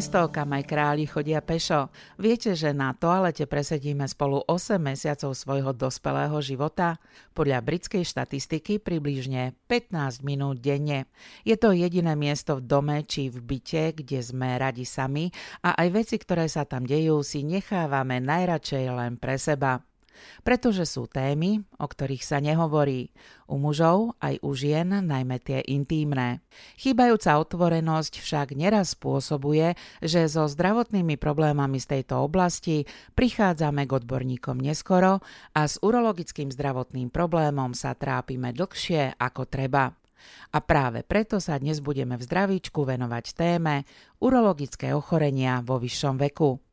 Miesto, kam aj králi chodia pešo. Viete, že na toalete presedíme spolu 8 mesiacov svojho dospelého života? Podľa britskej štatistiky približne 15 minút denne. Je to jediné miesto v dome či v byte, kde sme radi sami a aj veci, ktoré sa tam dejú, si nechávame najradšej len pre seba. Pretože sú témy, o ktorých sa nehovorí. U mužov aj u žien, najmä tie intímne. Chýbajúca otvorenosť však neraz spôsobuje, že so zdravotnými problémami z tejto oblasti prichádzame k odborníkom neskoro a s urologickým zdravotným problémom sa trápime dlhšie ako treba. A práve preto sa dnes budeme v zdravíčku venovať téme urologické ochorenia vo vyššom veku.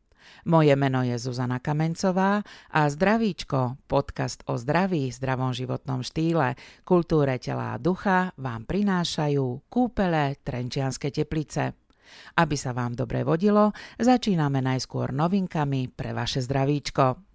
Moje meno je Zuzana Kamencová a Zdravíčko, podcast o zdraví, zdravom životnom štýle, kultúre tela a ducha vám prinášajú kúpele Trenčianske teplice. Aby sa vám dobre vodilo, začíname najskôr novinkami pre vaše zdravíčko.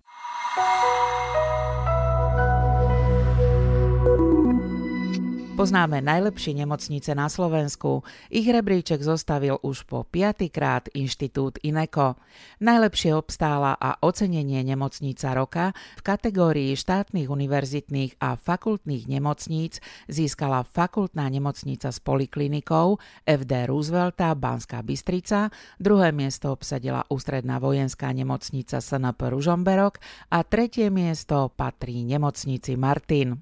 Poznáme najlepšie nemocnice na Slovensku. Ich rebríček zostavil už po piatýkrát Inštitút Ineko. Najlepšie obstála a ocenenie nemocnica roka v kategórii štátnych univerzitných a fakultných nemocníc získala fakultná nemocnica s poliklinikou FD Roosevelta Banská Bystrica, druhé miesto obsadila ústredná vojenská nemocnica SNP Ružomberok a tretie miesto patrí nemocnici Martin.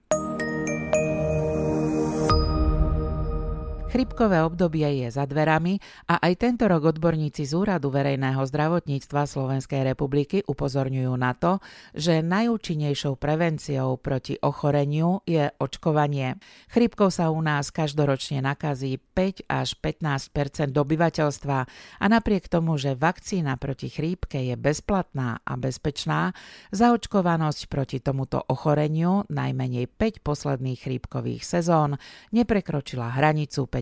Chrypkové obdobie je za dverami a aj tento rok odborníci z Úradu verejného zdravotníctva Slovenskej republiky upozorňujú na to, že najúčinnejšou prevenciou proti ochoreniu je očkovanie. Chrypkou sa u nás každoročne nakazí 5 až 15% obyvateľstva a napriek tomu, že vakcína proti chrípke je bezplatná a bezpečná, zaočkovanosť proti tomuto ochoreniu najmenej 5 posledných chrípkových sezón neprekročila hranicu 5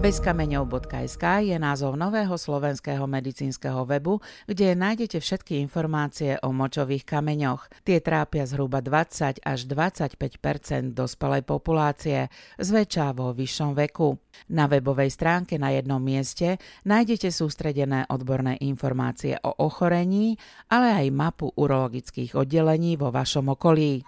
Bezkameňov.sk je názov nového slovenského medicínskeho webu, kde nájdete všetky informácie o močových kameňoch. Tie trápia zhruba 20 až 25 dospelej populácie, zväčša vo vyššom veku. Na webovej stránke na jednom mieste nájdete sústredené odborné informácie o ochorení, ale aj mapu urologických oddelení vo vašom okolí.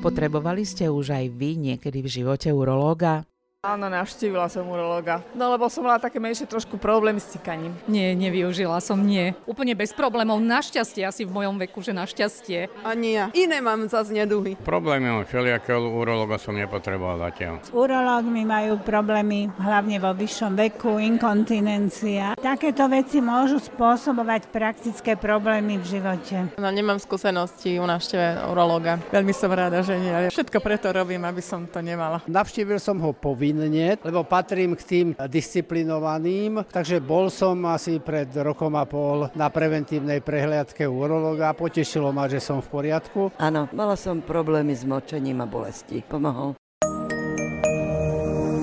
Potrebovali ste už aj vy niekedy v živote urológa? Áno, navštívila som urologa. No lebo som mala také menšie trošku problémy s cikaním. Nie, nevyužila som, nie. Úplne bez problémov, našťastie asi v mojom veku, že našťastie. Ani ja. Iné mám zase neduhy. Problémy mám všelijaké, urologa som nepotreboval zatiaľ. S urológmi majú problémy hlavne vo vyššom veku, inkontinencia. Takéto veci môžu spôsobovať praktické problémy v živote. No nemám skúsenosti u návšteve urologa. Veľmi som rada, že nie. Všetko preto robím, aby som to nemala. Navštívil som ho po povinne, lebo patrím k tým disciplinovaným, takže bol som asi pred rokom a pol na preventívnej prehliadke urologa a potešilo ma, že som v poriadku. Áno, mala som problémy s močením a bolesti. Pomohol.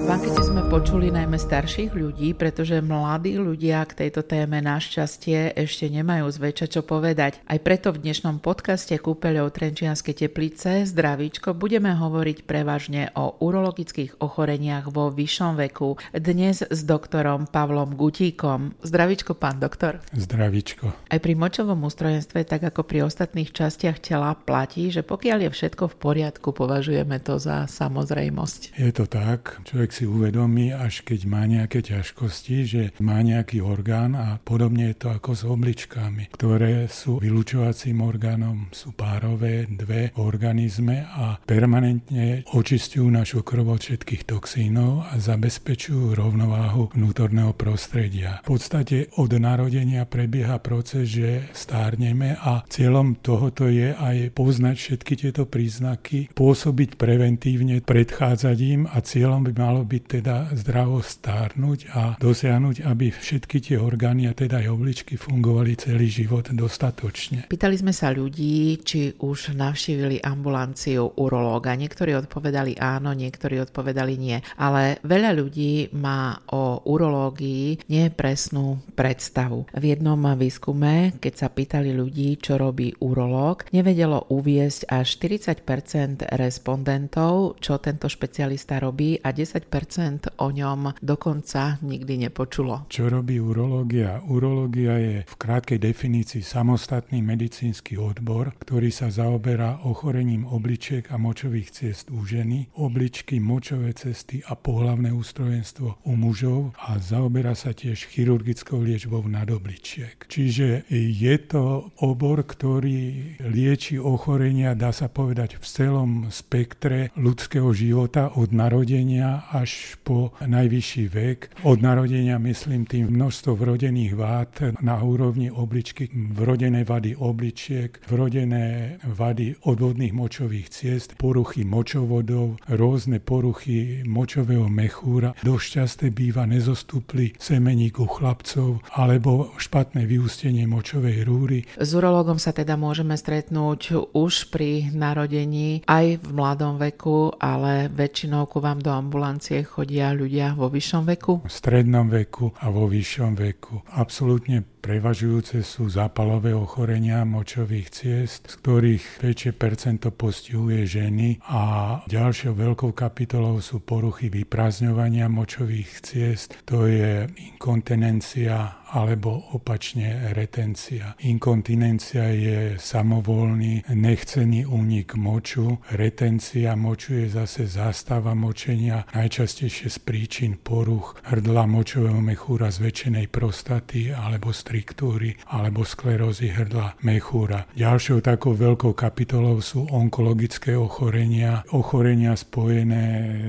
Sme počuli najmä starších ľudí, pretože mladí ľudia k tejto téme našťastie ešte nemajú zväčša čo povedať. Aj preto v dnešnom podcaste Kúpeľov Trenčianskej teplice Zdravíčko budeme hovoriť prevažne o urologických ochoreniach vo vyššom veku. Dnes s doktorom Pavlom Gutíkom. Zdravíčko, pán doktor. Zdravíčko. Aj pri močovom ústrojenstve, tak ako pri ostatných častiach tela, platí, že pokiaľ je všetko v poriadku, považujeme to za samozrejmosť. Je to tak. Človek si uvedomí, až keď má nejaké ťažkosti, že má nejaký orgán a podobne je to ako s obličkami, ktoré sú vylúčovacím orgánom, sú párové, dve organizme a permanentne očistujú našu krv od všetkých toxínov a zabezpečujú rovnováhu vnútorného prostredia. V podstate od narodenia prebieha proces, že stárneme a cieľom tohoto je aj poznať všetky tieto príznaky, pôsobiť preventívne, predchádzať im a cieľom by malo byť teda zdravo stárnuť a dosiahnuť, aby všetky tie orgány a teda aj obličky fungovali celý život dostatočne. Pýtali sme sa ľudí, či už navštívili ambulanciu urológa. Niektorí odpovedali áno, niektorí odpovedali nie. Ale veľa ľudí má o urológii nepresnú predstavu. V jednom výskume, keď sa pýtali ľudí, čo robí urológ, nevedelo uviesť až 40% respondentov, čo tento špecialista robí a 10% o ňom dokonca nikdy nepočulo. Čo robí urológia? Urológia je v krátkej definícii samostatný medicínsky odbor, ktorý sa zaoberá ochorením obličiek a močových ciest u ženy, obličky, močové cesty a pohlavné ústrojenstvo u mužov a zaoberá sa tiež chirurgickou liečbou nadobličiek. Čiže je to obor, ktorý lieči ochorenia, dá sa povedať, v celom spektre ľudského života od narodenia až po najvyšší vek. Od narodenia myslím tým množstvo vrodených vád na úrovni obličky, vrodené vady obličiek, vrodené vady odvodných močových ciest, poruchy močovodov, rôzne poruchy močového mechúra. Dosť časté býva nezostupli semeník u chlapcov alebo špatné vyústenie močovej rúry. S urologom sa teda môžeme stretnúť už pri narodení aj v mladom veku, ale väčšinou ku vám do ambulancie chodia ľudia vo vyššom veku? V strednom veku a vo vyššom veku. Absolútne Prevažujúce sú zápalové ochorenia močových ciest, z ktorých väčšie percento postihuje ženy a ďalšou veľkou kapitolou sú poruchy vyprázdňovania močových ciest, to je inkontinencia alebo opačne retencia. Inkontinencia je samovolný, nechcený únik moču. Retencia moču je zase zástava močenia, najčastejšie z príčin poruch hrdla močového mechúra zväčšenej prostaty alebo striktúry alebo sklerózy hrdla mechúra. Ďalšou takou veľkou kapitolou sú onkologické ochorenia, ochorenia spojené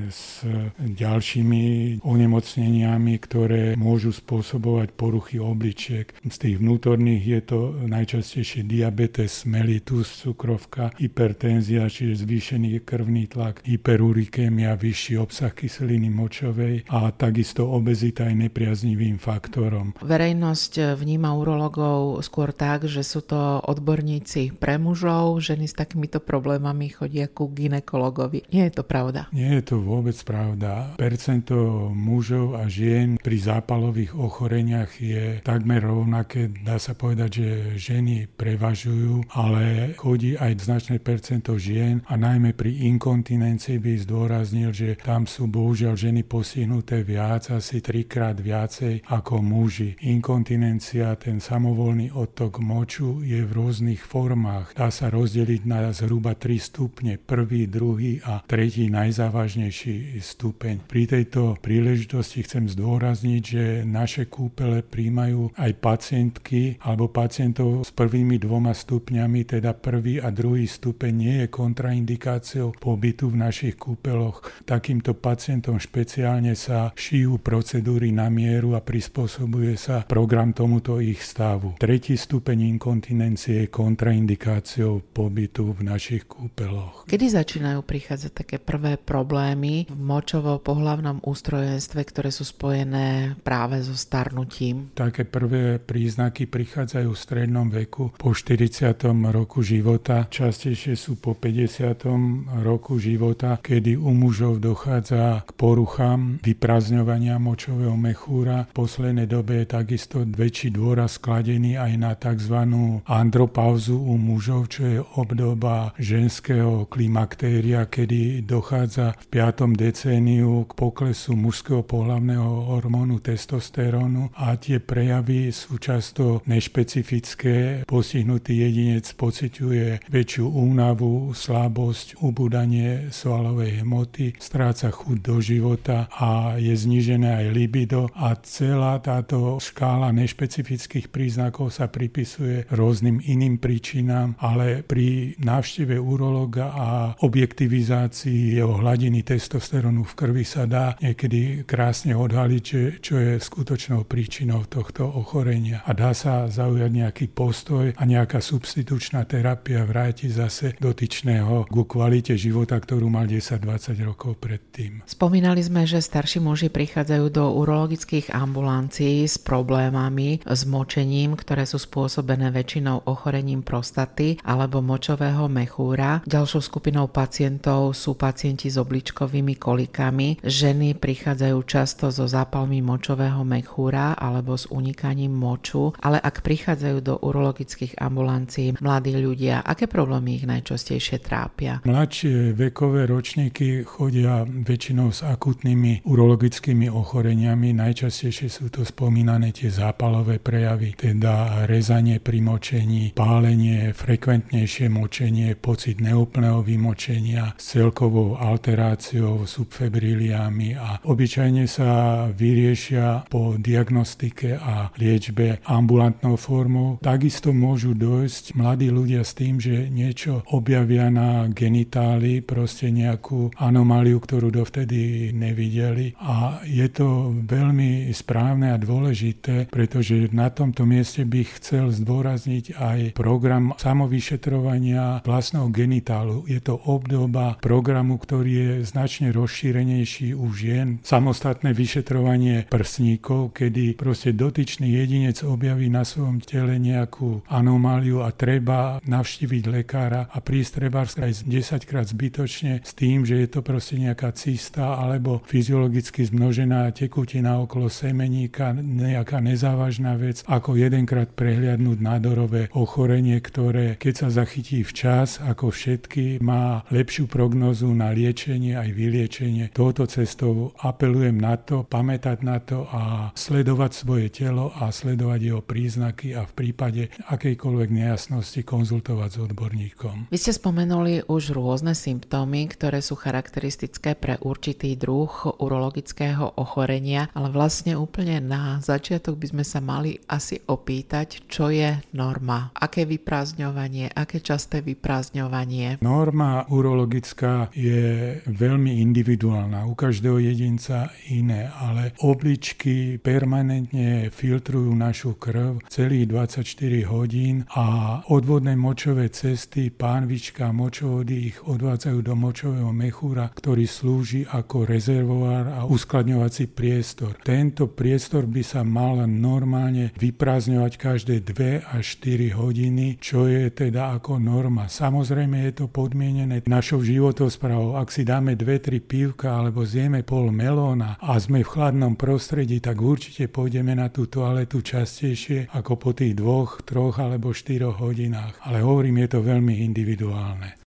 s ďalšími onemocneniami, ktoré môžu spôsobovať poruchy obličiek. Z tých vnútorných je to najčastejšie diabetes, mellitus, cukrovka, hypertenzia, čiže zvýšený krvný tlak, hyperurikémia, vyšší obsah kyseliny močovej a takisto obezita je nepriaznivým faktorom. Verejnosť vníma urologov skôr tak, že sú to odborníci pre mužov, ženy s takýmito problémami chodia ku ginekologovi. Nie je to pravda. Nie je to vôbec pravda. Percento mužov a žien pri zápalových ochoreniach je takmer rovnaké. Dá sa povedať, že ženy prevažujú, ale chodí aj značné percento žien a najmä pri inkontinencii by zdôraznil, že tam sú bohužiaľ ženy postihnuté viac, asi trikrát viacej ako muži. Inkontinencia, ten samovolný odtok moču je v rôznych formách. Dá sa rozdeliť na zhruba 3 stupne. Prvý, druhý a tretí najzávažnejší stupeň. Pri tejto príležitosti chcem zdôrazniť, že naše kúpele príjmajú aj pacientky alebo pacientov s prvými dvoma stupňami, teda prvý a druhý stupeň nie je kontraindikáciou pobytu v našich kúpeloch. Takýmto pacientom špeciálne sa šijú procedúry na mieru a prispôsobuje sa program tomuto ich stavu. Tretí stupeň inkontinencie je kontraindikáciou pobytu v našich kúpeloch. Kedy začínajú prichádzať také prvé problémy v močovo-pohlavnom ústrojenstve, ktoré sú spojené práve so starnutím? Také prvé príznaky prichádzajú v strednom veku po 40. roku života. Častejšie sú po 50. roku života, kedy u mužov dochádza k poruchám vyprazňovania močového mechúra. V poslednej dobe je takisto väčší dôraz skladený aj na tzv. andropauzu u mužov, čo je obdoba ženského klimaktéria, kedy dochádza v 5. decéniu k poklesu mužského pohlavného hormónu testosterónu a tie prejavy sú často nešpecifické. Postihnutý jedinec pociťuje väčšiu únavu, slabosť, ubúdanie svalovej hmoty, stráca chuť do života a je znížené aj libido a celá táto škála nešpecifických príznakov sa pripisuje rôznym iným príčinám, ale pri návšteve urologa a objektivizácii jeho hladiny testosterónu v krvi sa dá niekedy krásne odhaliť, čo je skutočnou príčinou tohto ochorenia a dá sa zaujať nejaký postoj a nejaká substitučná terapia vráti zase dotyčného ku kvalite života, ktorú mal 10-20 rokov predtým. Spomínali sme, že starší muži prichádzajú do urologických ambulancií s problémami, s močením, ktoré sú spôsobené väčšinou ochorením prostaty alebo močového mechúra. Ďalšou skupinou pacientov sú pacienti s obličkovými kolikami. Ženy prichádzajú často so zápalmi močového mechúra alebo s unikaním moču, ale ak prichádzajú do urologických ambulancií mladí ľudia, aké problémy ich najčastejšie trápia? Mladšie vekové ročníky chodia väčšinou s akutnými urologickými ochoreniami. Najčastejšie sú to spomínané tie zápalové prejavy, teda rezanie pri močení, pálenie, frekventnejšie močenie, pocit neúplného vymočenia s celkovou alteráciou, subfebriliami a obyčajne sa vyriešia po diagnostike a liečbe ambulantnou formou. Takisto môžu dojsť mladí ľudia s tým, že niečo objavia na genitáli, proste nejakú anomáliu, ktorú dovtedy nevideli. A je to veľmi správne a dôležité, pretože na tomto mieste by chcel zdôrazniť aj program samovyšetrovania vlastného genitálu. Je to obdoba programu, ktorý je značne rozšírenejší u žien. Samostatné vyšetrovanie prsníkov, kedy proste dotyčný jedinec objaví na svojom tele nejakú anomáliu a treba navštíviť lekára a prísť treba aj 10 krát zbytočne s tým, že je to proste nejaká cysta alebo fyziologicky zmnožená tekutina okolo semeníka, nejaká nezávažná vec, ako jedenkrát prehliadnúť nádorové ochorenie, ktoré keď sa zachytí včas, ako všetky, má lepšiu prognozu na liečenie aj vyliečenie. Touto cestou apelujem na to, pamätať na to a sledovať svoje telo a sledovať jeho príznaky a v prípade akejkoľvek nejasnosti konzultovať s odborníkom. Vy ste spomenuli už rôzne symptómy, ktoré sú charakteristické pre určitý druh urologického ochorenia, ale vlastne úplne na začiatok by sme sa mali asi opýtať, čo je norma, aké vyprázdňovanie, aké časté vyprázdňovanie. Norma urologická je veľmi individuálna, u každého jedinca iné, ale obličky permanentne filtrujú našu krv celých 24 hodín a odvodné močové cesty, pánvička močovody ich odvádzajú do močového mechúra, ktorý slúži ako rezervoár a uskladňovací priestor. Tento priestor by sa mal normálne vyprázdňovať každé 2 až 4 hodiny, čo je teda ako norma. Samozrejme je to podmienené našou životosprávou. Ak si dáme 2-3 pívka alebo zjeme pol melóna a sme v chladnom prostredí, tak určite pôjdeme na tú toaletu častejšie ako po tých dvoch, troch alebo štyroch hodinách. Ale hovorím, je to veľmi individuálne.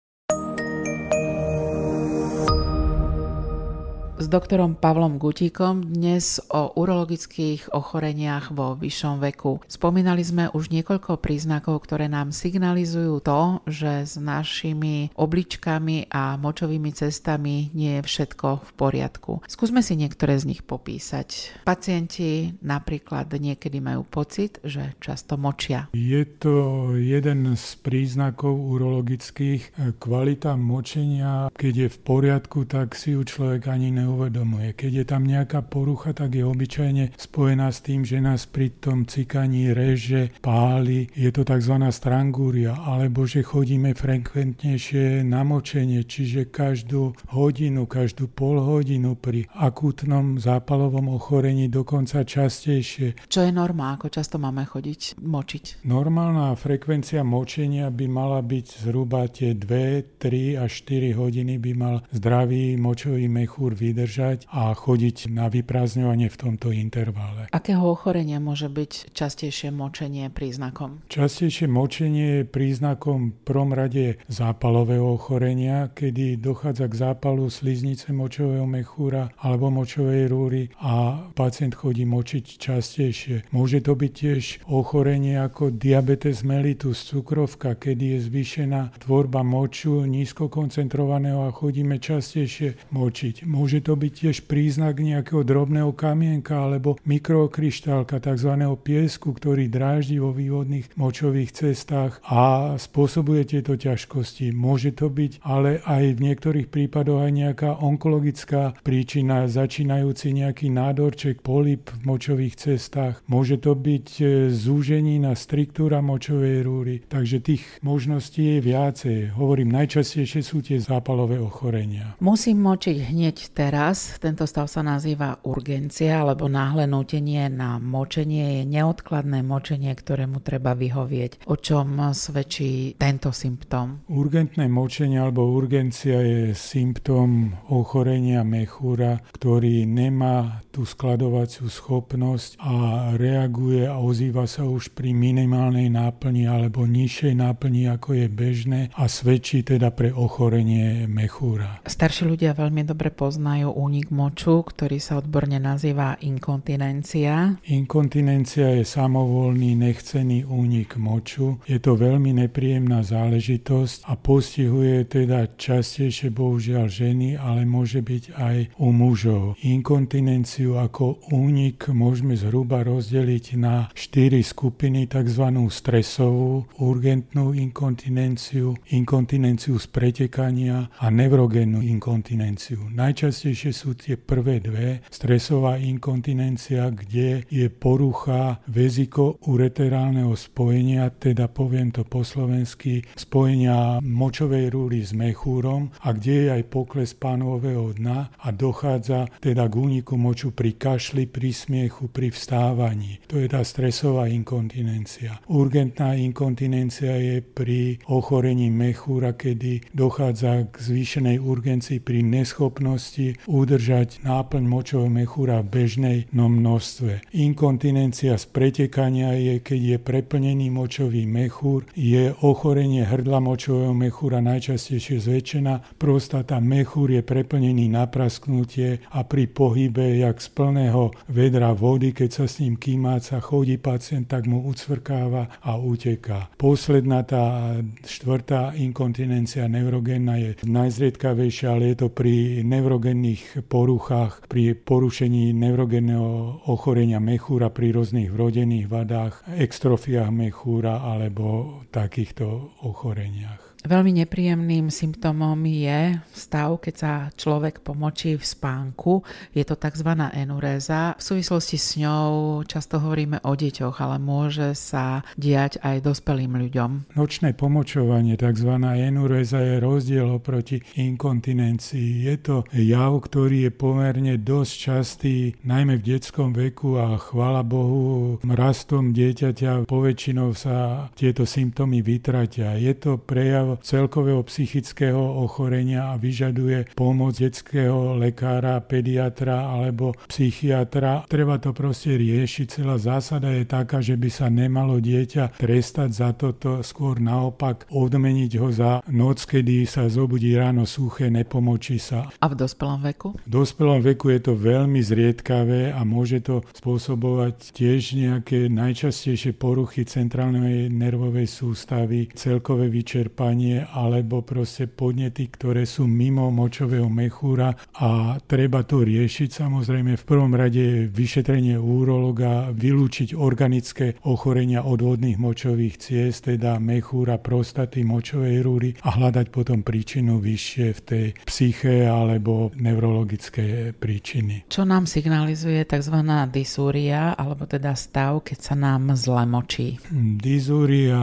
S doktorom Pavlom Gutíkom dnes o urologických ochoreniach vo vyššom veku. Spomínali sme už niekoľko príznakov, ktoré nám signalizujú to, že s našimi obličkami a močovými cestami nie je všetko v poriadku. Skúsme si niektoré z nich popísať. Pacienti napríklad niekedy majú pocit, že často močia. Je to jeden z príznakov urologických. Kvalita močenia, keď je v poriadku, tak si ju človek ani ne neuvedomuje. Keď je tam nejaká porucha, tak je obyčajne spojená s tým, že nás pri tom cikaní reže, páli, je to tzv. strangúria, alebo že chodíme frekventnejšie na močenie, čiže každú hodinu, každú pol hodinu pri akútnom zápalovom ochorení dokonca častejšie. Čo je norma? Ako často máme chodiť močiť? Normálna frekvencia močenia by mala byť zhruba tie 2, 3 až 4 hodiny by mal zdravý močový mechúr vydržať vydržať a chodiť na vyprázdňovanie v tomto intervale. Akého ochorenia môže byť častejšie močenie príznakom? Častejšie močenie je príznakom v prvom rade zápalového ochorenia, kedy dochádza k zápalu sliznice močového mechúra alebo močovej rúry a pacient chodí močiť častejšie. Môže to byť tiež ochorenie ako diabetes mellitus, cukrovka, kedy je zvýšená tvorba moču nízko koncentrovaného a chodíme častejšie močiť. Môže to to byť tiež príznak nejakého drobného kamienka alebo mikrokryštálka, tzv. piesku, ktorý dráždi vo vývodných močových cestách a spôsobuje tieto ťažkosti. Môže to byť ale aj v niektorých prípadoch aj nejaká onkologická príčina, začínajúci nejaký nádorček, polip v močových cestách. Môže to byť e, zúženina, striktúra močovej rúry. Takže tých možností je viacej. Hovorím, najčastejšie sú tie zápalové ochorenia. Musím močiť hneď teraz. Tento stav sa nazýva urgencia alebo náhle nutenie na močenie je neodkladné močenie, ktorému treba vyhovieť. O čom svedčí tento symptóm? Urgentné močenie alebo urgencia je symptóm ochorenia mechúra, ktorý nemá tú skladovaciu schopnosť a reaguje a ozýva sa už pri minimálnej náplni alebo nižšej náplni, ako je bežné a svedčí teda pre ochorenie mechúra. Starší ľudia veľmi dobre poznajú únik moču, ktorý sa odborne nazýva inkontinencia. Inkontinencia je samovolný, nechcený únik moču. Je to veľmi nepríjemná záležitosť a postihuje teda častejšie bohužiaľ ženy, ale môže byť aj u mužov. Inkontinenciu ako únik môžeme zhruba rozdeliť na štyri skupiny, tzv. stresovú, urgentnú inkontinenciu, inkontinenciu z pretekania a neurogénnu inkontinenciu. Najčastejšie sú tie prvé dve, stresová inkontinencia, kde je porucha veziko-ureterálneho spojenia, teda poviem to po slovensky, spojenia močovej rúry s mechúrom a kde je aj pokles pánového dna a dochádza teda k úniku moču pri kašli, pri smiechu, pri vstávaní. To je tá stresová inkontinencia. Urgentná inkontinencia je pri ochorení mechúra, kedy dochádza k zvýšenej urgencii pri neschopnosti udržať náplň močového mechúra v bežnej no množstve. Inkontinencia z pretekania je, keď je preplnený močový mechúr, je ochorenie hrdla močového mechúra najčastejšie zväčšená, prostata mechúr je preplnený na prasknutie a pri pohybe, jak z plného vedra vody, keď sa s ním kýmáca, chodí pacient, tak mu ucvrkáva a uteká. Posledná tá štvrtá inkontinencia neurogénna je najzriedkavejšia, ale je to pri neurogenných poruchách, pri porušení neurogenného ochorenia mechúra, pri rôznych vrodených vadách, extrofiách mechúra alebo takýchto ochoreniach. Veľmi nepríjemným symptómom je stav, keď sa človek pomočí v spánku. Je to tzv. enuréza. V súvislosti s ňou často hovoríme o deťoch, ale môže sa diať aj dospelým ľuďom. Nočné pomočovanie, tzv. enuréza, je rozdiel oproti inkontinencii. Je to jav, ktorý je pomerne dosť častý, najmä v detskom veku a chvála Bohu, rastom dieťaťa poväčšinou sa tieto symptómy vytratia. Je to prejav celkového psychického ochorenia a vyžaduje pomoc detského lekára, pediatra alebo psychiatra. Treba to proste riešiť. Celá zásada je taká, že by sa nemalo dieťa trestať za toto, skôr naopak odmeniť ho za noc, kedy sa zobudí ráno suché, nepomočí sa. A v dospelom veku? V dospelom veku je to veľmi zriedkavé a môže to spôsobovať tiež nejaké najčastejšie poruchy centrálnej nervovej sústavy, celkové vyčerpanie zlyhanie alebo proste podnety, ktoré sú mimo močového mechúra a treba to riešiť. Samozrejme v prvom rade vyšetrenie úrologa, vylúčiť organické ochorenia odvodných močových ciest, teda mechúra, prostaty, močovej rúry a hľadať potom príčinu vyššie v tej psyche alebo neurologické príčiny. Čo nám signalizuje tzv. dysúria, alebo teda stav, keď sa nám zle močí? Dysúria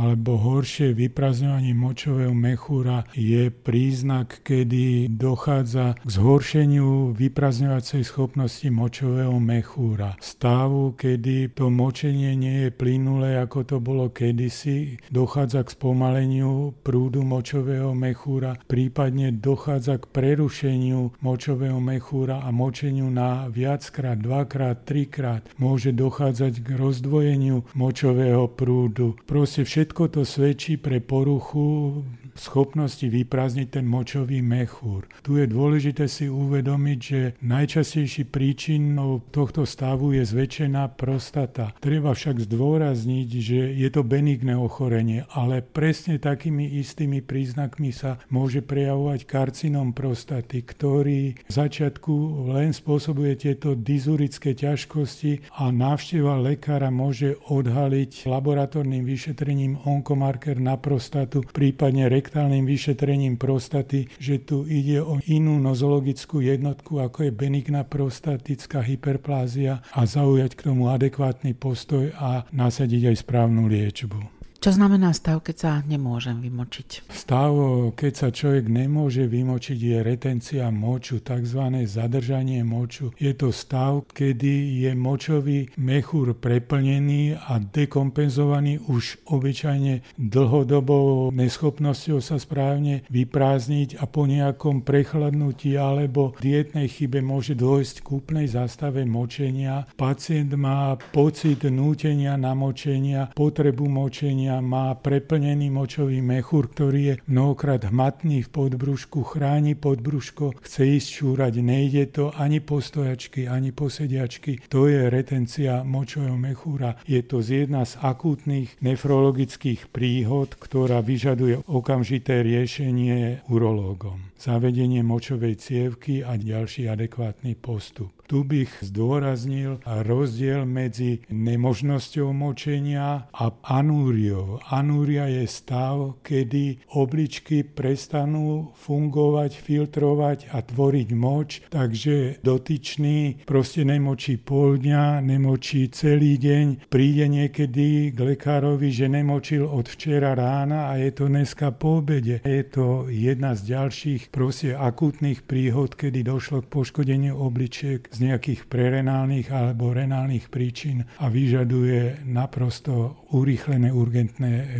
alebo horšie vyprazňovanie zhoršení močového mechúra je príznak, kedy dochádza k zhoršeniu vyprazňovacej schopnosti močového mechúra. Stavu, kedy to močenie nie je plynulé, ako to bolo kedysi, dochádza k spomaleniu prúdu močového mechúra, prípadne dochádza k prerušeniu močového mechúra a močeniu na viackrát, dvakrát, trikrát. Môže dochádzať k rozdvojeniu močového prúdu. Proste všetko to svedčí pre poruchu cool. Schopnosti vyprázdniť ten močový mechúr. Tu je dôležité si uvedomiť, že najčastejší príčinou tohto stavu je zväčšená prostata. Treba však zdôrazniť, že je to benigné ochorenie, ale presne takými istými príznakmi sa môže prejavovať karcinom prostaty, ktorý v začiatku len spôsobuje tieto dizurické ťažkosti a návšteva lekára môže odhaliť laboratórnym vyšetrením onkomarker na prostatu, prípadne rektálnym vyšetrením prostaty, že tu ide o inú nozologickú jednotku, ako je benigná prostatická hyperplázia a zaujať k tomu adekvátny postoj a nasadiť aj správnu liečbu. Čo znamená stav, keď sa nemôžem vymočiť? Stav, keď sa človek nemôže vymočiť, je retencia moču, tzv. zadržanie moču. Je to stav, kedy je močový mechúr preplnený a dekompenzovaný už obyčajne dlhodobou neschopnosťou sa správne vyprázdniť a po nejakom prechladnutí alebo dietnej chybe môže dôjsť k úplnej zastave močenia. Pacient má pocit nútenia na močenia, potrebu močenia, ochorenia má preplnený močový mechúr, ktorý je mnohokrát hmatný v podbrušku, chráni podbruško, chce ísť čúrať, nejde to ani po stojačky, ani po sediačky. To je retencia močového mechúra. Je to z jedna z akútnych nefrologických príhod, ktorá vyžaduje okamžité riešenie urológom. Zavedenie močovej cievky a ďalší adekvátny postup. Tu bych zdôraznil rozdiel medzi nemožnosťou močenia a anúriou. Anúria je stav, kedy obličky prestanú fungovať, filtrovať a tvoriť moč, takže dotyčný proste nemočí pol dňa, nemočí celý deň, príde niekedy k lekárovi, že nemočil od včera rána a je to dneska po obede. Je to jedna z ďalších proste akútnych príhod, kedy došlo k poškodeniu obličiek z nejakých prerenálnych alebo renálnych príčin a vyžaduje naprosto urýchlené urgentné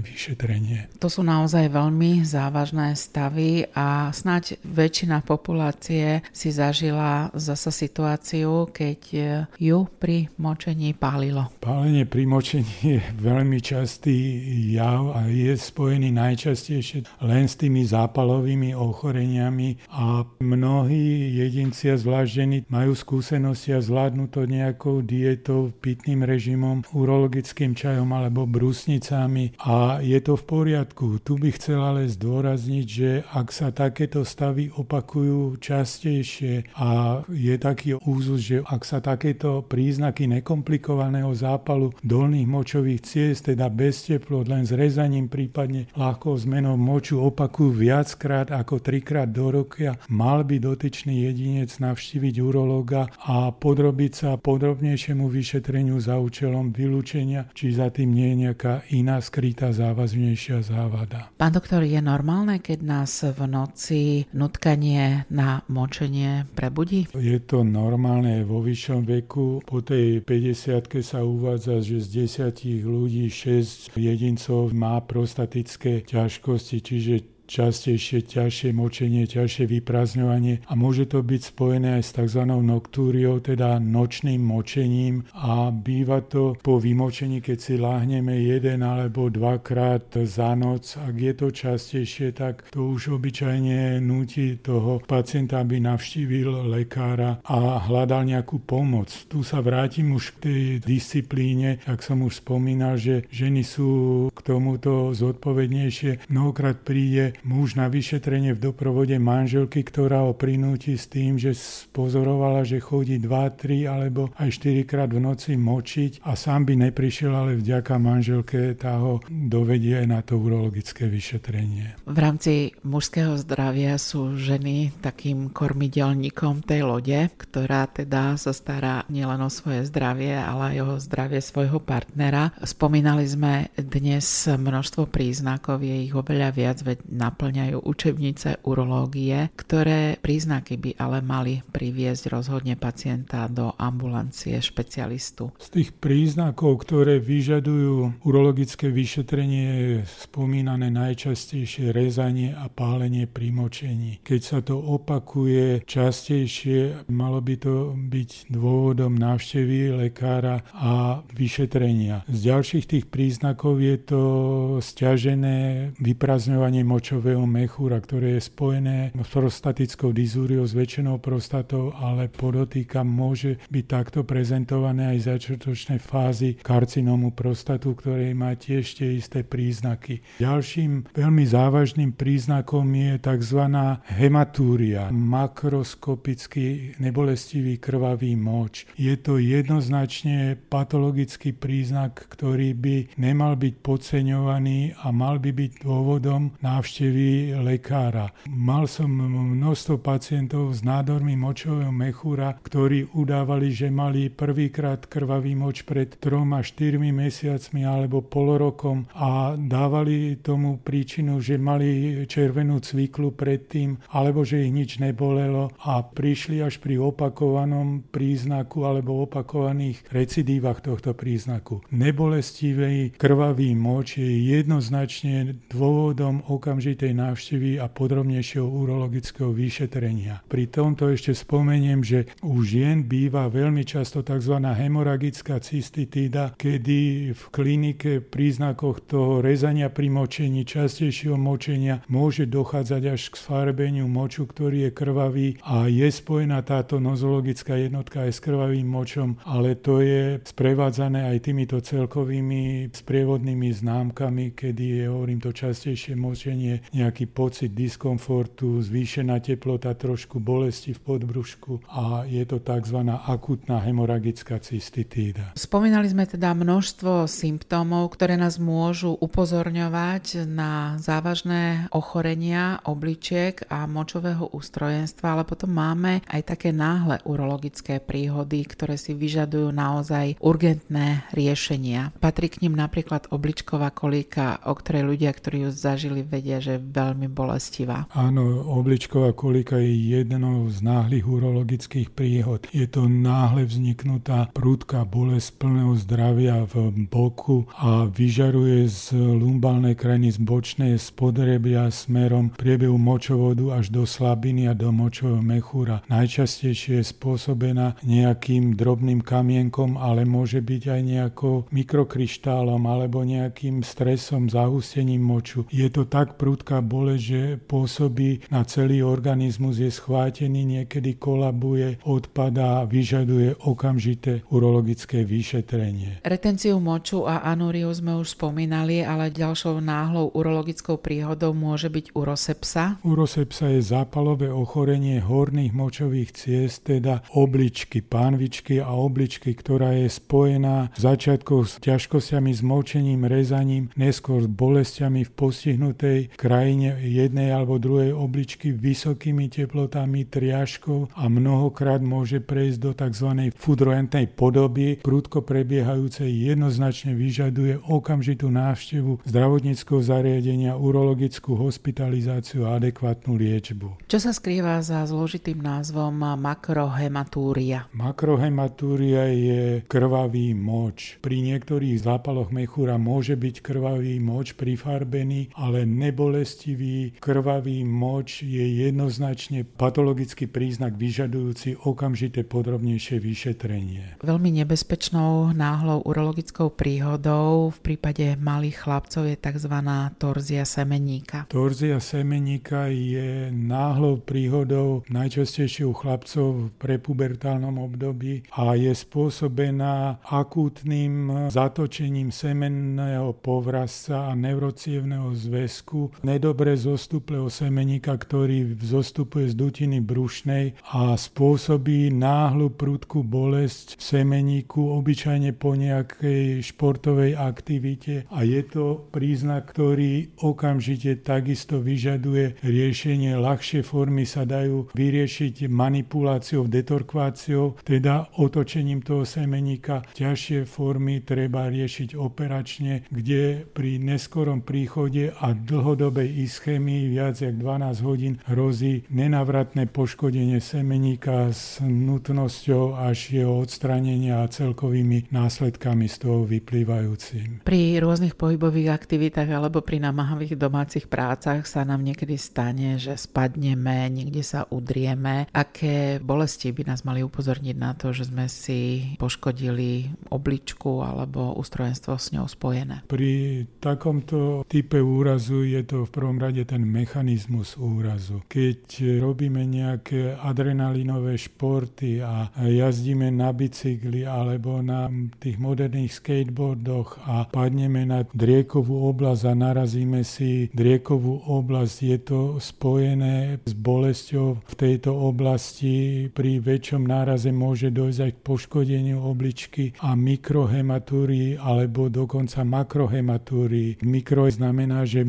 vyšetrenie. To sú naozaj veľmi závažné stavy a snáď väčšina populácie si zažila zasa situáciu, keď ju pri močení pálilo. Pálenie pri močení je veľmi častý jav a je spojený najčastejšie len s tými zápalovými ochoreniami a mnohí jedinci a zvlášť ženy majú skúsenosti a zvládnu to nejakou dietou, pitným režimom, urologickým čajom alebo brusnicami a je to v poriadku. Tu by chcel ale zdôrazniť, že ak sa takéto stavy opakujú častejšie a je taký úzus, že ak sa takéto príznaky nekomplikovaného zápalu dolných močových ciest, teda bez teplot, len s rezaním, prípadne ľahkou zmenou moču opakujú viackrát ako trikrát do roka, mal by dotyčný jedinec navštíviť urológa a podrobiť sa podrobnejšiemu vyšetreniu za účelom vylúčenia, či za tým nie je nejaká iná skrytá závažnejšia závada. Pán doktor, je normálne, keď nás v noci nutkanie na močenie prebudí? Je to normálne vo vyššom veku. Po tej 50 sa uvádza, že z 10 ľudí 6 jedincov má prostatické ťažkosti, čiže častejšie ťažšie močenie, ťažšie vyprázdňovanie a môže to byť spojené aj s tzv. noktúriou, teda nočným močením a býva to po vymočení, keď si láhneme jeden alebo dvakrát za noc. Ak je to častejšie, tak to už obyčajne núti toho pacienta, aby navštívil lekára a hľadal nejakú pomoc. Tu sa vrátim už k tej disciplíne, ak som už spomínal, že ženy sú k tomuto zodpovednejšie. Mnohokrát príde muž na vyšetrenie v doprovode manželky, ktorá ho prinúti s tým, že pozorovala, že chodí 2, 3 alebo aj 4 krát v noci močiť a sám by neprišiel, ale vďaka manželke tá ho dovedie na to urologické vyšetrenie. V rámci mužského zdravia sú ženy takým kormidelníkom tej lode, ktorá teda sa stará nielen o svoje zdravie, ale aj o zdravie svojho partnera. Spomínali sme dnes množstvo príznakov, je ich oveľa viac, veď na naplňajú učebnice urológie, ktoré príznaky by ale mali priviesť rozhodne pacienta do ambulancie špecialistu. Z tých príznakov, ktoré vyžadujú urologické vyšetrenie, je spomínané najčastejšie rezanie a pálenie pri močení. Keď sa to opakuje častejšie, malo by to byť dôvodom návštevy lekára a vyšetrenia. Z ďalších tých príznakov je to stiažené vyprazňovanie močového močového mechúra, ktoré je spojené s prostatickou dizúriou, zväčšenou prostatou, ale podotýka môže byť takto prezentované aj začiatočné fázy karcinómu prostatu, ktorej má tiež tie isté príznaky. Ďalším veľmi závažným príznakom je tzv. hematúria, makroskopický nebolestivý krvavý moč. Je to jednoznačne patologický príznak, ktorý by nemal byť podceňovaný a mal by byť dôvodom návštevy lekára. Mal som množstvo pacientov s nádormi močového mechúra, ktorí udávali, že mali prvýkrát krvavý moč pred 3 až 4 mesiacmi alebo pol rokom a dávali tomu príčinu, že mali červenú cviklu predtým alebo že ich nič nebolelo a prišli až pri opakovanom príznaku alebo opakovaných recidívach tohto príznaku. Nebolestivý krvavý moč je jednoznačne dôvodom okamžitej návštevy a podrobnejšieho urologického vyšetrenia. Pri tomto ešte spomeniem, že u žien býva veľmi často tzv. hemoragická cystitída, kedy v klinike príznakoch toho rezania pri močení, častejšieho močenia môže dochádzať až k sfarbeniu moču, ktorý je krvavý a je spojená táto nozologická jednotka aj s krvavým močom, ale to je sprevádzané aj týmito celkovými sprievodnými známkami, kedy je, hovorím to častejšie močenie, nejaký pocit diskomfortu, zvýšená teplota, trošku bolesti v podbrušku a je to tzv. akutná hemoragická cystitída. Spomínali sme teda množstvo symptómov, ktoré nás môžu upozorňovať na závažné ochorenia obličiek a močového ústrojenstva, ale potom máme aj také náhle urologické príhody, ktoré si vyžadujú naozaj urgentné riešenia. Patrí k nim napríklad obličková kolíka, o ktorej ľudia, ktorí ju zažili, vedia, že je veľmi bolestivá. Áno, obličková kolíka je jednou z náhlych urologických príhod. Je to náhle vzniknutá prúdka bolesť plného zdravia v boku a vyžaruje z lumbálnej krajiny z bočnej spodrebia smerom priebehu močovodu až do slabiny a do močového mechúra. Najčastejšie je spôsobená nejakým drobným kamienkom, ale môže byť aj nejakou mikrokryštálom alebo nejakým stresom, zahustením moču. Je to tak prúdka bolesť, že pôsobí na celý organizmus, je schvátený, niekedy kolabuje, odpadá, vyžaduje okamžité urologické vyšetrenie. Retenciu moču a anúriu sme už spomínali, ale ďalšou náhlou urologickou príhodou môže byť urosepsa. Urosepsa je zápalové ochorenie horných močových ciest, teda obličky, pánvičky a obličky, ktorá je spojená v začiatkoch s ťažkosťami, s močením, rezaním, neskôr s bolestiami v postihnutej krajine jednej alebo druhej obličky, vysokými teplotami, triažkou a mnohokrát môže prejsť do tzv. fudroentnej podoby, prúdko prebiehajúcej jednoznačne vyžaduje okamžitú návštevu zdravotníckého zariadenia, urologickú hospitalizáciu a adekvátnu liečbu. Čo sa skrýva za zložitým názvom makrohematúria? Makrohematúria je krvavý moč. Pri niektorých zápaloch mechúra môže byť krvavý moč prifarbený, ale nebolestivý krvavý moč je jednoznačne patologický príznak vyžadujúci okamžité podrobnejšie vyšetrenie. Veľmi nebezpečnou náhlou urologickou príhodou v prípade malých chlapcov je tzv. torzia semeníka. Torzia semeníka je náhlou príhodou najčastejšie u chlapcov v prepubertálnom období a je spôsobená akútnym zatočením semenného povrazca a neurocievného zväzku, nedobre zostuplého semeníka, ktorý zostupuje z dutiny brušnej a spôsobí náhlu prúdku bolesť v semeníku, obyčajne po nejakej športovej aktivite a je to príznak, ktorý okamžite takisto vyžaduje riešenie. Ľahšie formy sa dajú vyriešiť manipuláciou, detorkváciou, teda otočením toho semeníka. Ťažšie formy treba riešiť operačne, kde pri neskorom príchode a dlhodobej ischémii viac jak 12 hodín hrozí nenavratné poškodenie semeníka s nutnosťou až jeho odstranenia a celkovými následkami z toho vyplývajúcim. Pri rôznych pohybových aktivitách alebo pri namáhavých domácich prácach sa nám niekedy stane, že spadneme, niekde sa udrieme. Aké bolesti by nás mali upozorniť na to, že sme si poškodili obličku alebo ústrojenstvo s ňou spojené? Pri takomto type úrazu je to v prvom rade ten mechanizmus úrazu. Keď robíme nejaké adrenalinové športy a jazdíme na bicykli alebo na tých moderných skateboardoch a padneme na driekovú oblasť a narazíme si driekovú oblasť, je to spojené s bolesťou v tejto oblasti. Pri väčšom náraze môže dojsť aj k poškodeniu obličky a mikrohematúrii alebo dokonca makrohematúrii. Mikro znamená, že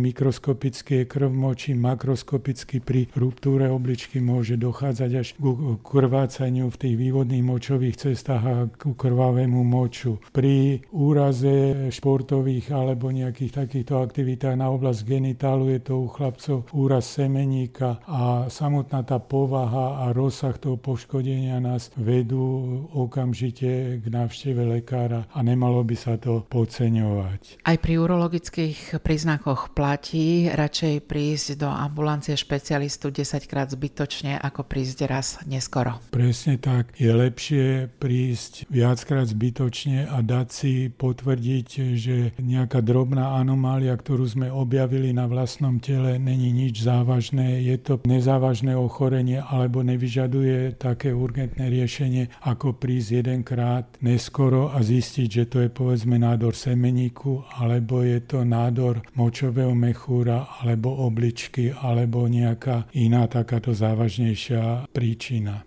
mikroskopicky je krv moči, makroskopicky pri ruptúre obličky môže dochádzať až k krvácaniu v tých vývodných močových cestách a ku krvavému moču. Pri úraze športových alebo nejakých takýchto aktivitách na oblasť genitálu je to u chlapcov úraz semeníka a samotná tá povaha a rozsah toho poškodenia nás vedú okamžite k návšteve lekára a nemalo by sa to podceňovať. Aj pri urologických príznakoch platí radšej prísť do ambulancie špecialistu 10 krát zbytočne, ako prísť raz neskoro. Presne tak. Je lepšie prísť viackrát zbytočne a dať si potvrdiť, že nejaká drobná anomália, ktorú sme objavili na vlastnom tele, není nič závažné. Je to nezávažné ochorenie alebo nevyžaduje také urgentné riešenie, ako prísť jedenkrát neskoro a zistiť, že to je povedzme nádor semeníku, alebo je to nádor močového mechúra, alebo obličky, alebo nejaká iná takáto závažnejšia príčina.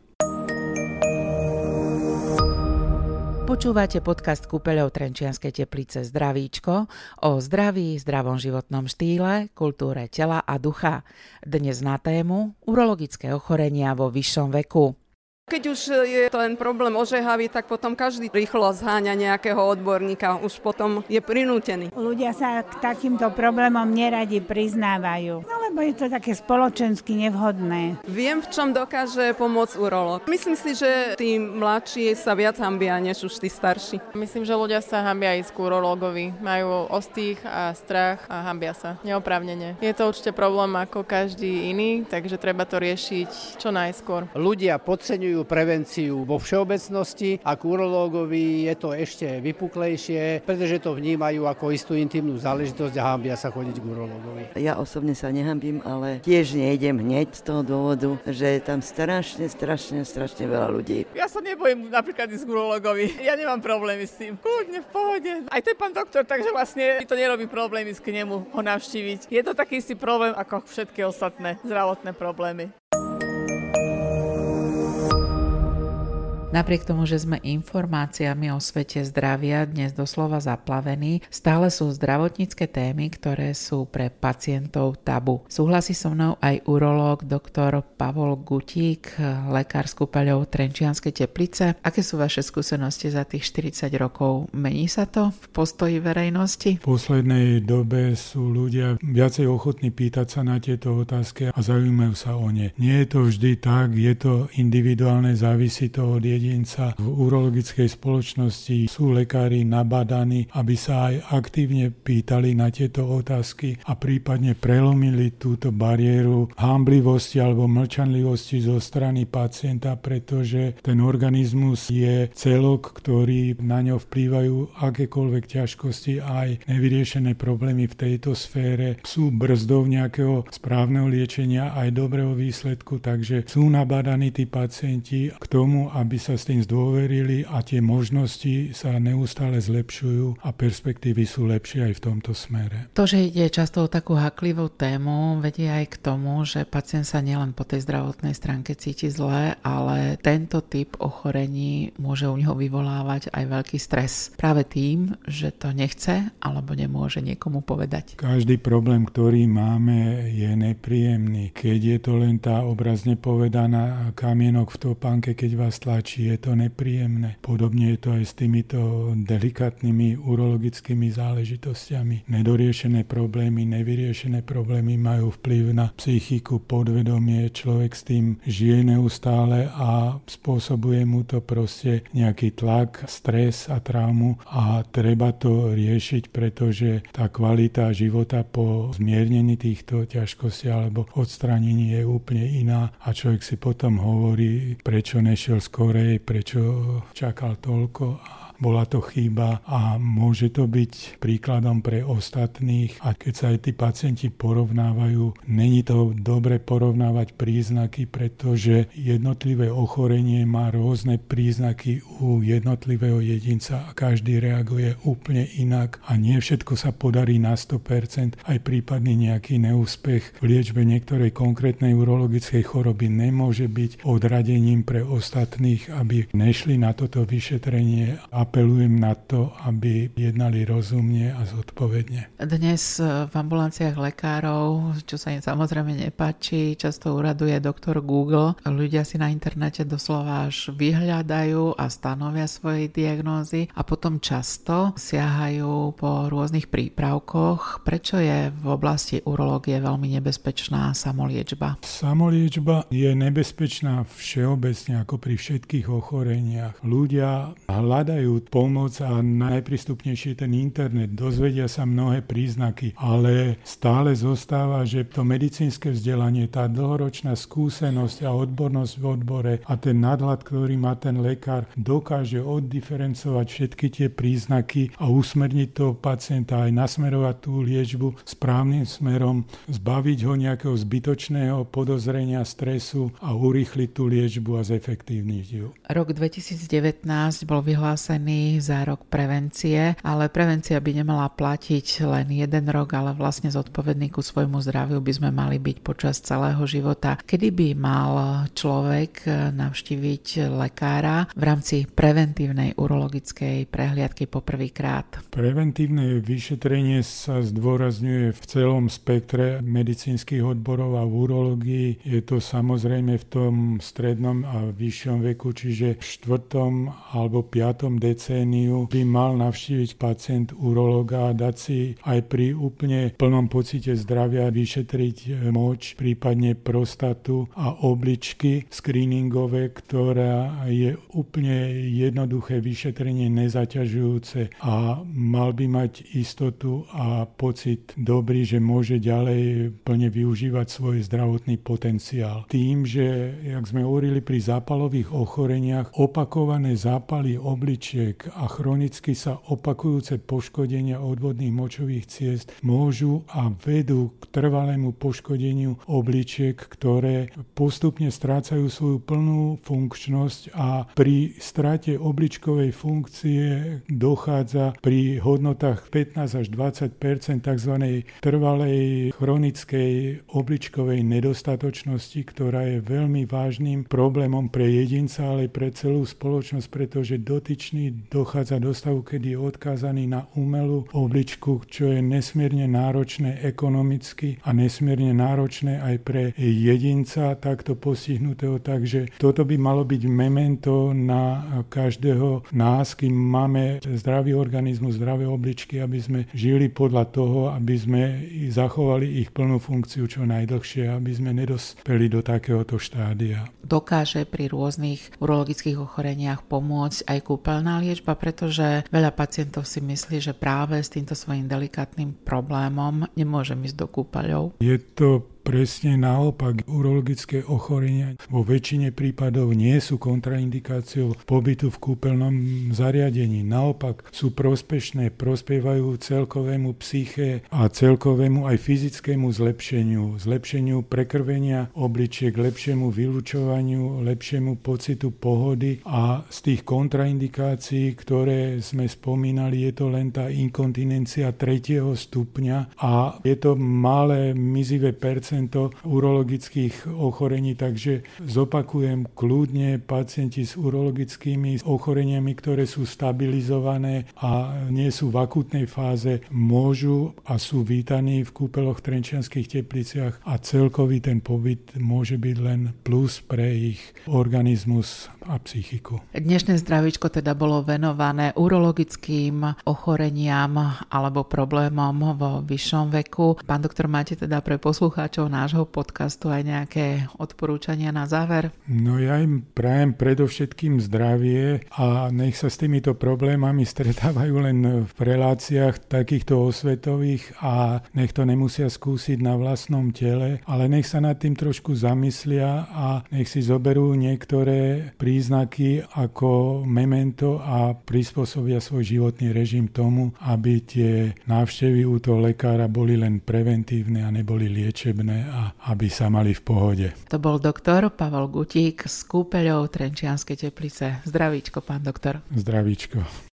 Počúvate podcast Kúpeľov Trenčianskej teplice Zdravíčko o zdraví, zdravom životnom štýle, kultúre tela a ducha. Dnes na tému urologické ochorenia vo vyššom veku. Keď už je ten problém ožehavý, tak potom každý rýchlo zháňa nejakého odborníka, už potom je prinútený. Ľudia sa k takýmto problémom neradi priznávajú, no lebo je to také spoločensky nevhodné. Viem, v čom dokáže pomôcť urolog. Myslím si, že tí mladší sa viac hambia, než už tí starší. Myslím, že ľudia sa hambia ísť k urologovi. Majú ostých a strach a hambia sa. Neoprávnene. Je to určite problém ako každý iný, takže treba to riešiť čo najskôr. Ľudia podceňujú podporujú prevenciu vo všeobecnosti a k urológovi je to ešte vypuklejšie, pretože to vnímajú ako istú intimnú záležitosť a hambia sa chodiť k urológovi. Ja osobne sa nehambím, ale tiež nejdem hneď z toho dôvodu, že je tam strašne, strašne, strašne veľa ľudí. Ja sa nebojím napríklad ísť k urológovi. Ja nemám problémy s tým. Kľudne, v pohode. Aj to je pán doktor, takže vlastne to nerobí problémy k nemu ho navštíviť. Je to taký istý problém ako všetky ostatné zdravotné problémy. Napriek tomu, že sme informáciami o svete zdravia dnes doslova zaplavení, stále sú zdravotnícke témy, ktoré sú pre pacientov tabu. Súhlasí so mnou aj urológ doktor Pavol Gutík, lekár z kúpeľov Trenčianskej teplice. Aké sú vaše skúsenosti za tých 40 rokov? Mení sa to v postoji verejnosti? V poslednej dobe sú ľudia viacej ochotní pýtať sa na tieto otázky a zaujímajú sa o ne. Nie je to vždy tak, je to individuálne, závisí to od jedinca jedinca v urologickej spoločnosti sú lekári nabadaní, aby sa aj aktívne pýtali na tieto otázky a prípadne prelomili túto bariéru hamblivosti alebo mlčanlivosti zo strany pacienta, pretože ten organizmus je celok, ktorý na ňo vplývajú akékoľvek ťažkosti aj nevyriešené problémy v tejto sfére. Sú brzdou nejakého správneho liečenia aj dobrého výsledku, takže sú nabadaní tí pacienti k tomu, aby sa s tým zdôverili a tie možnosti sa neustále zlepšujú a perspektívy sú lepšie aj v tomto smere. To, že ide často o takú haklivú tému, vedie aj k tomu, že pacient sa nielen po tej zdravotnej stránke cíti zle, ale tento typ ochorení môže u neho vyvolávať aj veľký stres. Práve tým, že to nechce alebo nemôže niekomu povedať. Každý problém, ktorý máme, je nepríjemný. Keď je to len tá obrazne povedaná kamienok v topánke, keď vás tlačí je to nepríjemné. Podobne je to aj s týmito delikátnymi urologickými záležitostiami. Nedoriešené problémy, nevyriešené problémy majú vplyv na psychiku, podvedomie, človek s tým žije neustále a spôsobuje mu to proste nejaký tlak, stres a traumu a treba to riešiť, pretože tá kvalita života po zmiernení týchto ťažkostí alebo odstranení je úplne iná a človek si potom hovorí, prečo nešiel skorej, prečo čakal toľko a bola to chyba a môže to byť príkladom pre ostatných. A keď sa aj tí pacienti porovnávajú, není to dobre porovnávať príznaky, pretože jednotlivé ochorenie má rôzne príznaky u jednotlivého jedinca a každý reaguje úplne inak a nie všetko sa podarí na 100%. Aj prípadný nejaký neúspech v liečbe niektorej konkrétnej urologickej choroby nemôže byť odradením pre ostatných, aby nešli na toto vyšetrenie. Apelujem na to, aby jednali rozumne a zodpovedne. Dnes v ambulanciách lekárov, čo sa im samozrejme nepáči, často uraduje doktor Google. Ľudia si na internete doslova až vyhľadajú a stanovia svoje diagnózy a potom často siahajú po rôznych prípravkoch. Prečo je v oblasti urológie veľmi nebezpečná samoliečba? Samoliečba je nebezpečná všeobecne ako pri všetkých ochoreniach. Ľudia hľadajú pomoc a najprístupnejšie ten internet. Dozvedia sa mnohé príznaky, ale stále zostáva, že to medicínske vzdelanie, tá dlhoročná skúsenosť a odbornosť v odbore a ten nadhľad, ktorý má ten lekár, dokáže oddiferencovať všetky tie príznaky a usmerniť toho pacienta aj nasmerovať tú liečbu správnym smerom, zbaviť ho nejakého zbytočného podozrenia, stresu a urýchliť tú liečbu a zefektívniť ju. Rok 2019 bol vyhlásený za rok prevencie, ale prevencia by nemala platiť len jeden rok, ale vlastne zodpovedný ku svojmu zdraviu by sme mali byť počas celého života. Kedy by mal človek navštíviť lekára v rámci preventívnej urologickej prehliadky poprvýkrát? Preventívne vyšetrenie sa zdôrazňuje v celom spektre medicínskych odborov a v urológii je to samozrejme v tom strednom a vyššom veku, čiže v štvrtom alebo piatom decéniu by mal navštíviť pacient urologa a dať si aj pri úplne plnom pocite zdravia vyšetriť moč, prípadne prostatu a obličky screeningové, ktorá je úplne jednoduché vyšetrenie, nezaťažujúce a mal by mať istotu a pocit dobrý, že môže ďalej plne využívať svoj zdravotný potenciál. Tým, že, jak sme hovorili pri zápalových ochoreniach, opakované zápaly obličiek a chronicky sa opakujúce poškodenia odvodných močových ciest môžu a vedú k trvalému poškodeniu obličiek, ktoré postupne strácajú svoju plnú funkčnosť a pri strate obličkovej funkcie dochádza pri hodnotách 15 až 20% tzv. trvalej chronickej obličkovej nedostatočnosti, ktorá je veľmi vážnym problémom pre jedinca, ale pre celú spoločnosť, pretože dotyčný dochádza do stavu, kedy je odkázaný na umelú obličku, čo je nesmierne náročné ekonomicky a nesmierne náročné aj pre jedinca takto postihnutého. Takže toto by malo byť memento na každého nás, kým máme zdravý organizmus, zdravé obličky, aby sme žili podľa toho, aby sme zachovali ich plnú funkciu čo najdlhšie, aby sme nedospeli do takéhoto štádia. Dokáže pri rôznych urologických ochoreniach pomôcť aj kúpeľná liečba, pretože veľa pacientov si myslí, že práve s týmto svojim delikátnym problémom nemôžem ísť do kúpaľov. Je to presne naopak. Urologické ochorenia vo väčšine prípadov nie sú kontraindikáciou pobytu v kúpeľnom zariadení. Naopak sú prospešné, prospievajú celkovému psyche a celkovému aj fyzickému zlepšeniu. Zlepšeniu prekrvenia obličiek, lepšiemu vylúčovaniu, lepšiemu pocitu pohody a z tých kontraindikácií, ktoré sme spomínali, je to len tá inkontinencia tretieho stupňa a je to malé mizivé percent urologických ochorení, takže zopakujem kľudne pacienti s urologickými ochoreniami, ktoré sú stabilizované a nie sú v akutnej fáze, môžu a sú vítaní v kúpeloch v Trenčianských tepliciach a celkový ten pobyt môže byť len plus pre ich organizmus a psychiku. Dnešné zdravíčko teda bolo venované urologickým ochoreniam alebo problémom vo vyššom veku. Pán doktor, máte teda pre poslucháčov poslucháčov nášho podcastu aj nejaké odporúčania na záver? No ja im prajem predovšetkým zdravie a nech sa s týmito problémami stretávajú len v reláciách takýchto osvetových a nech to nemusia skúsiť na vlastnom tele, ale nech sa nad tým trošku zamyslia a nech si zoberú niektoré príznaky ako memento a prispôsobia svoj životný režim tomu, aby tie návštevy u toho lekára boli len preventívne a neboli liečebné a aby sa mali v pohode. To bol doktor Pavel Gutík z kúpeľov Trenčianskej teplice. Zdravíčko, pán doktor. Zdravíčko.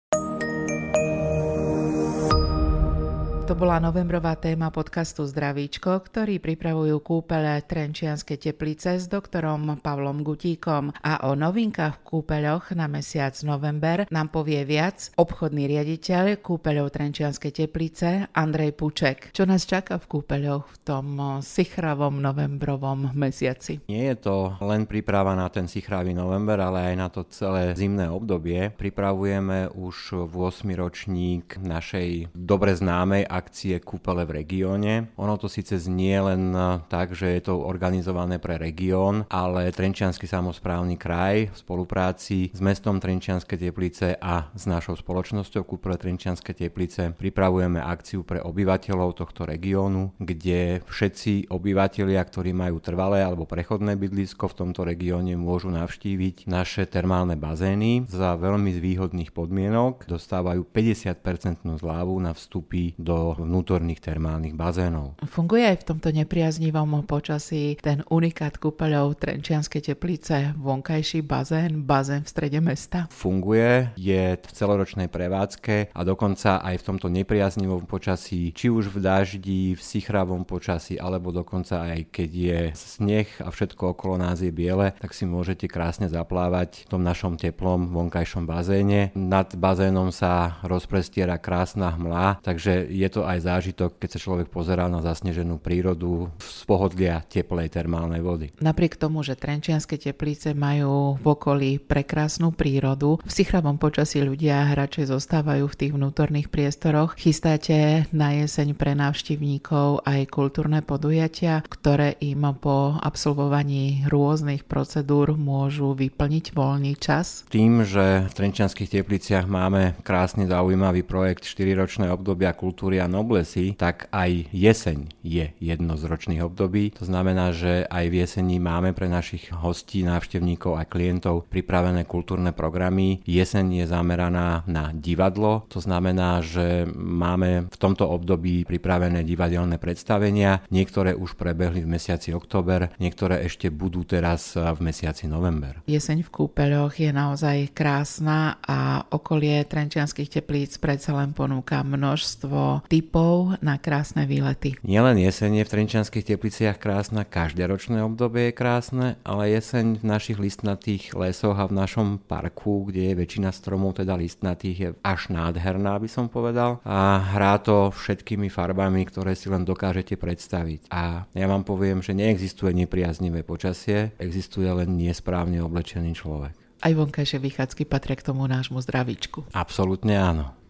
To bola novembrová téma podcastu Zdravíčko, ktorý pripravujú kúpele Trenčianske teplice s doktorom Pavlom Gutíkom. A o novinkách v kúpeľoch na mesiac november nám povie viac obchodný riaditeľ kúpeľov Trenčianske teplice Andrej Puček. Čo nás čaká v kúpeľoch v tom sichravom novembrovom mesiaci? Nie je to len príprava na ten sichravý november, ale aj na to celé zimné obdobie. Pripravujeme už v 8 ročník našej dobre známej akcie Kúpele v regióne. Ono to síce znie len e, tak, že je to organizované pre región, ale Trenčiansky samozprávny kraj v spolupráci s mestom Trenčianske teplice a s našou spoločnosťou Kúpele Trenčianske teplice pripravujeme akciu pre obyvateľov tohto regiónu, kde všetci obyvateľia, ktorí majú trvalé alebo prechodné bydlisko v tomto regióne, môžu navštíviť naše termálne bazény za veľmi výhodných podmienok. Dostávajú 50% zľavu na vstupy do vnútorných termálnych bazénov. Funguje aj v tomto nepriaznivom počasí ten unikát kúpeľov Trenčianskej teplice, vonkajší bazén, bazén v strede mesta? Funguje, je v celoročnej prevádzke a dokonca aj v tomto nepriaznivom počasí, či už v daždi, v sichravom počasí, alebo dokonca aj keď je sneh a všetko okolo nás je biele, tak si môžete krásne zaplávať v tom našom teplom vonkajšom bazéne. Nad bazénom sa rozprestiera krásna hmla, takže je to aj zážitok, keď sa človek pozerá na zasneženú prírodu z pohodlia teplej termálnej vody. Napriek tomu, že Trenčianske teplice majú v okolí prekrásnu prírodu, v sichravom počasí ľudia radšej zostávajú v tých vnútorných priestoroch. Chystáte na jeseň pre návštevníkov aj kultúrne podujatia, ktoré im po absolvovaní rôznych procedúr môžu vyplniť voľný čas? Tým, že v Trenčianských tepliciach máme krásny zaujímavý projekt 4-ročné obdobia kultúry a noblesy, tak aj jeseň je jedno z ročných období. To znamená, že aj v jeseni máme pre našich hostí, návštevníkov a klientov pripravené kultúrne programy. Jeseň je zameraná na divadlo, to znamená, že máme v tomto období pripravené divadelné predstavenia. Niektoré už prebehli v mesiaci október, niektoré ešte budú teraz v mesiaci november. Jeseň v kúpeľoch je naozaj krásna a okolie Trenčianských teplíc predsa len ponúka množstvo typov na krásne výlety. Nielen jeseň je v Trenčianských tepliciach krásna, každé ročné obdobie je krásne, ale jeseň v našich listnatých lesoch a v našom parku, kde je väčšina stromov teda listnatých, je až nádherná, by som povedal. A hrá to všetkými farbami, ktoré si len dokážete predstaviť. A ja vám poviem, že neexistuje nepriaznivé počasie, existuje len nesprávne oblečený človek. Aj vonkajšie vychádzky patria k tomu nášmu zdravíčku. Absolútne áno.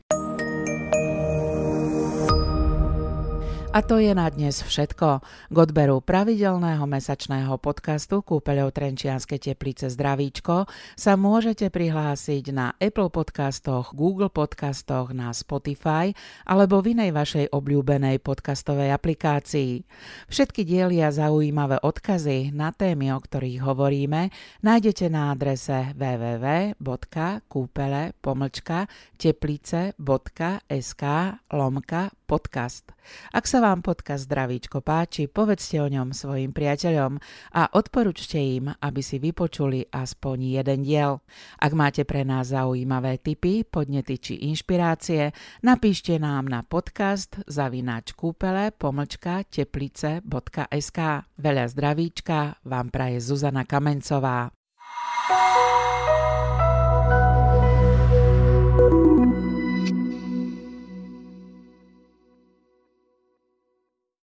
A to je na dnes všetko. K odberu pravidelného mesačného podcastu Kúpeľov Trenčianskej teplice Zdravíčko sa môžete prihlásiť na Apple podcastoch, Google podcastoch, na Spotify alebo v inej vašej obľúbenej podcastovej aplikácii. Všetky diely a zaujímavé odkazy na témy, o ktorých hovoríme, nájdete na adrese www.kúpele-teplice.sk lomka podcast. Ak sa vám podcast Zdravíčko páči, povedzte o ňom svojim priateľom a odporúčte im, aby si vypočuli aspoň jeden diel. Ak máte pre nás zaujímavé tipy, podnety či inšpirácie, napíšte nám na podcast zavináč kúpele pomlčka teplice.sk. Veľa zdravíčka vám praje Zuzana Kamencová. thank